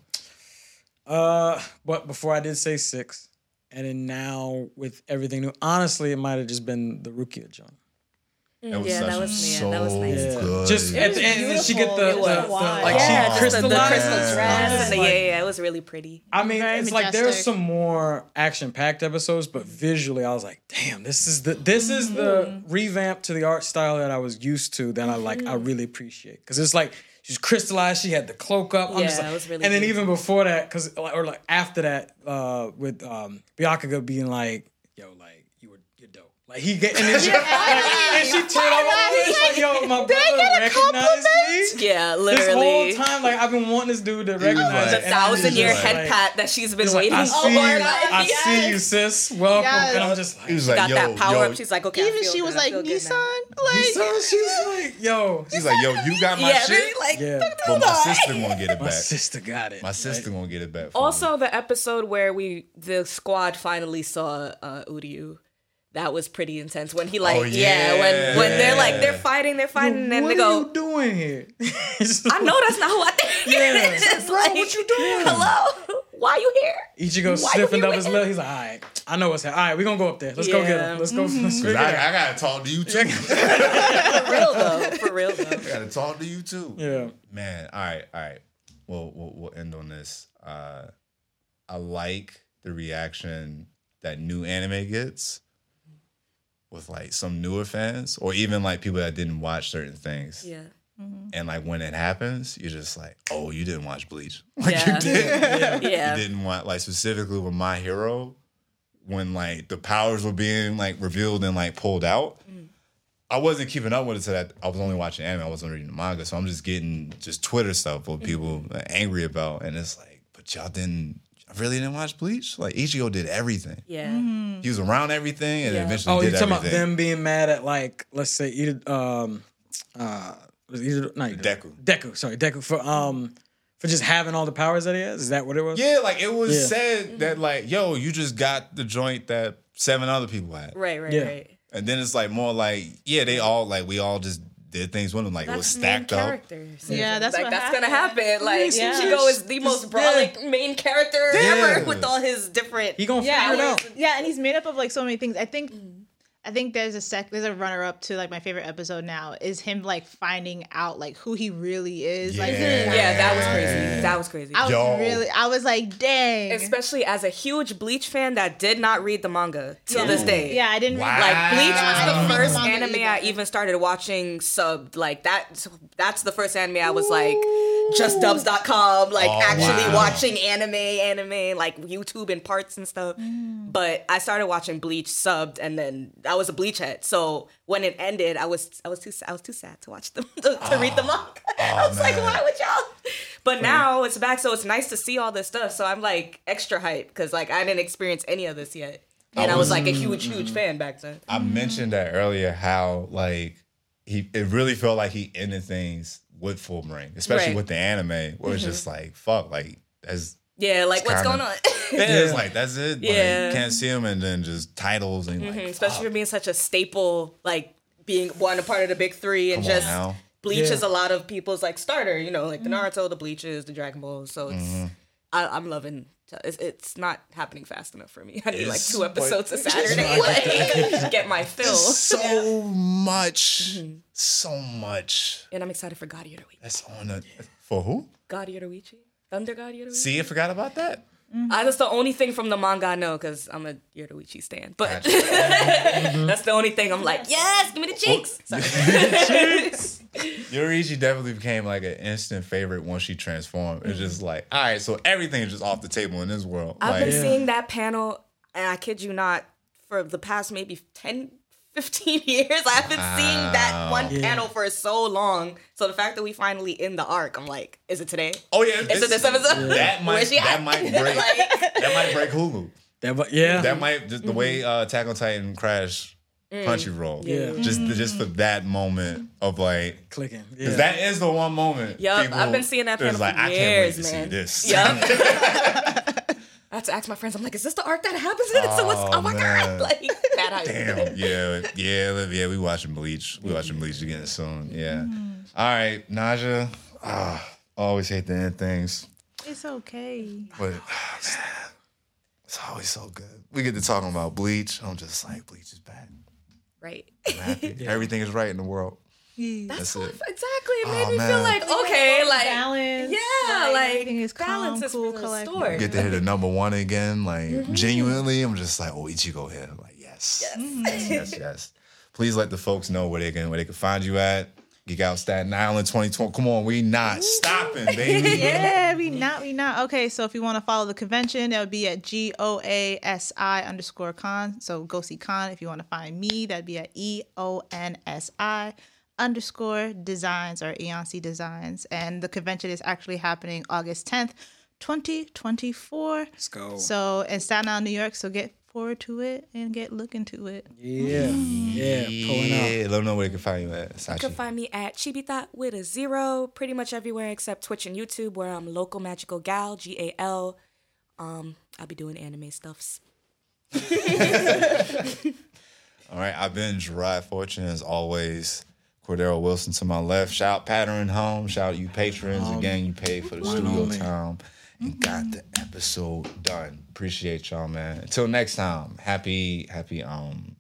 Uh, but before I did say six, and then now with everything new, honestly, it might have just been the Rukia John. That Yeah, that was- yeah, that was nice. Good. Just at the end, did she get the, the, the like Yeah, she just the, the crystallized? crystal Yeah. dress. Like, yeah, yeah, it was really pretty. I mean, Very it's like there's majestic. some more action-packed episodes, but visually, I was like, "Damn, this is the this is the mm-hmm. revamp to the art style that I was used to that I like. I mm-hmm. really appreciate because it's like she's crystallized. She had the cloak up. I'm just Yeah, like- it was really and then even before that, because or like after that, uh, with um, Byakuya being like you were you're dope." Like he get and then she, like, and she turned on my face like, "Yo, my Did brother get a recognized me." Yeah, literally. This literally. whole time, like I've been wanting this dude to recognize like- it, the thousand year just head like- pat that she's been He's like, waiting I for. see you. Like, I yes. see you, sis. Welcome. Yes. And I'm just like, He was she Got yo, that power yo. up. She's like, okay. I Even feel she was I like, feel good. Nii-san, like so she's like, yo, She's like, yo, you got my Yeah, shit, like, yeah. but my sister gonna get it back. My sister got it. My sister gonna get it back. Also, the episode where we the squad finally saw uh, Uryu, that was pretty intense. When he like, Oh, yeah, when when they're like they're fighting, they're fighting, and then what they are go, you doing here? I know that's not who I think Yeah. it is. Bro, like, what you doing? Hello, why are you here? Ichigo Why sniffing up his here? lip. He's like, all right, I know what's happening. All right, we're gonna go up there. Let's go get him. Let's go. Let's I. I gotta talk to you too. For real though, for real though. I gotta talk to you too. Yeah. Man, all right, all right. Well, we'll, we'll end on this. Uh, I like the reaction that new anime gets with like some newer fans, or even like people that didn't watch certain things. Yeah, mm-hmm. And like when it happens, you're just like, oh, you didn't watch Bleach. Like Yeah. you did. yeah. You didn't want like specifically with my hero when like the powers were being like revealed and like pulled out. Mm. I wasn't keeping up with it so that I was only watching anime. I wasn't reading the manga, so I'm just getting just Twitter stuff what people are angry about, and it's like, but y'all didn't, y'all really didn't watch Bleach. Like Ichigo did everything. Yeah. He was around everything, and Yeah. eventually Oh, did you're talking about them being mad at like, let's say, either um, uh, was it either not either, Deku. Deku, sorry, Deku for um, for just having all the powers that he has. Is that what it was? Yeah, like it was Yeah. said that like, yo, you just got the joint that seven other people had. Right, right, Yeah. right. And then it's like more like, yeah, they all like we all just did things with them. Like it was stacked main up. characters. Yeah, that's like what that's gonna happen. Like Yeah. Ichigo is the most Just- brolic main character Yeah. ever with all his different. He gonna Yeah, figure it out. yeah, and he's made up of like so many things. I think, mm. I think there's a sec there's a runner up to like my favorite episode now is him like finding out like who he really is. Like Yeah. Yeah, that was crazy. That was crazy. I was Yo. really I was like, dang. Especially as a huge Bleach fan that did not read the manga till this day. yeah, I didn't Wow. read Like Bleach was the first manga anime either. I even started watching subbed. Like that that's the first anime I was like justdubs.com, like Oh, actually wow. watching anime, anime, like YouTube and parts and stuff. Mm. But I started watching Bleach subbed and then I was a Bleach head. So when it ended, I was I was too I was too sad to watch them to, to read the manga. I was like, why would y'all? But now it's back, so it's nice to see all this stuff. So I'm like extra hype because like I didn't experience any of this yet. And I was like a huge, huge fan back then. I mentioned that earlier how like he it really felt like he ended things with Fullbring, especially Right. Mm-hmm. with the anime, where it's just like fuck, like as Yeah, like what's kinda- going on? yeah, it's like that's it. Yeah. like, can't see him, and then just titles and like Especially for being such a staple, like being one a part of the big three and Come on just now. Bleach Yeah. is a lot of people's like starter, you know, like the Naruto, the Bleaches, the Dragon Balls. So it's Mm-hmm. I, I'm loving. It's, it's not happening fast enough for me. I need like two episodes a Saturday, like get my fill. so much, Mm-hmm. so much. And I'm excited for God Yoruichi. That's on the for who? God Yoruichi, Thunder God Yoruichi. See, I forgot about that. Mm-hmm. I, that's the only thing from the manga I know because I'm a Yoruichi stan. But mm-hmm. that's the only thing I'm like, yes, give me the oh. cheeks. Sorry. Yoruichi definitely became like an instant favorite once she transformed. It's just like, all right, so everything is just off the table in this world. I've like, been seeing that panel, and I kid you not, for the past maybe 10, 15 years. I've been seeing that one Yeah. panel for so long. So the fact that we finally in the arc, I'm like, is it today? oh yeah, Is it this episode? That might Where's that might break Like- that might break Hulu. That, but yeah, That might just the way mm-hmm. uh, Attack on Titan crashed mm. Crunchyroll. Yeah. just just for mm. that moment of like. clicking. Yeah. Because that is the one moment. Yup, people I've been seeing that panel like, for I years, can't wait to man. see this. Yup. I had to ask my friends. I'm like, is this the arc that happens in it? So what's? Oh, Oh my man. god! Like that. hype. Damn. Yeah. Yeah. Yeah. We watching Bleach. We watching Bleach again soon. Yeah. All right, Najah. Ah, I always hate the end things, It's okay. but man, it's always so good. We get to talking about Bleach. I'm just like, Bleach is back. Right. I'm happy. Everything is right in the world. Yeah. That's So it. exactly. It Oh, made me man. feel like okay, like balance. yeah, like, everything is balance calm, is cool, for the collected. story. Get to hit the number one again. Like mm-hmm. genuinely, I'm just like, oh, Ichigo here. I'm like, yes, yes, mm-hmm. yes, yes. Please let the folks know where they can where they can find you at. Geek Out Staten Island 2020. Come on, we not stopping, baby. Yeah, we not, we not. Okay, so if you want to follow the convention, that would be at G O A S I underscore con. So go see con. If you want to find me, that'd be at E O N S I underscore designs or Eonc designs. And the convention is actually happening August 10th, 2024. Let's go. So in Staten Island, New York. So get forward to it and get looking to it. yeah, yeah, pulling up. Yeah, let them know where they can find you at. You can find me at Chibita with a zero, pretty much everywhere except Twitch and YouTube, where I'm local magical gal, G A L. Um, I'll be doing anime stuffs. All right, I've been Jarrod Fortune as always. Cordero Wilson to my left. Shout Pattern Home. Shout out you patrons. Again, you paid for the studio only. time and got the episode done. Appreciate y'all, man. Until next time, happy, happy, um,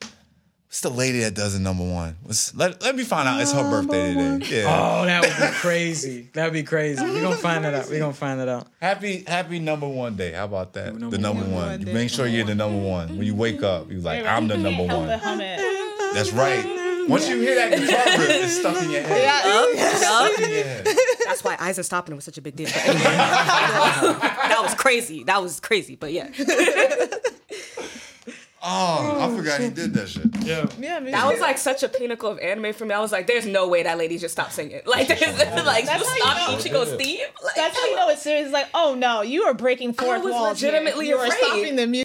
what's the lady that does the number one? What's, let, let me find out. It's her birthday today. Yeah. Oh, that would be crazy. That'd be crazy. We're gonna find that out. We're gonna find that out. Happy, happy number one day. How about that? Number the number one. one. One You make sure you're the number one. When you wake up, you're like, I'm the number one. That's right. Once you hear that guitar riff, it's stuck in your head. Yup. Stuck in your head. That's why Aizen stopping was such a big deal. Anyway, that was crazy. That was crazy. But yeah, Oh, I forgot he did that shit. Yeah. Yeah, me that was like such a pinnacle of anime for me. I was like, there's no way that lady just stopped singing. Like, there's, like That's just how you stop know. Ichigo's theme. Like, That's how you know it's serious. Like, oh no, you are breaking fourth was walls. here. legitimately You are stopping the music.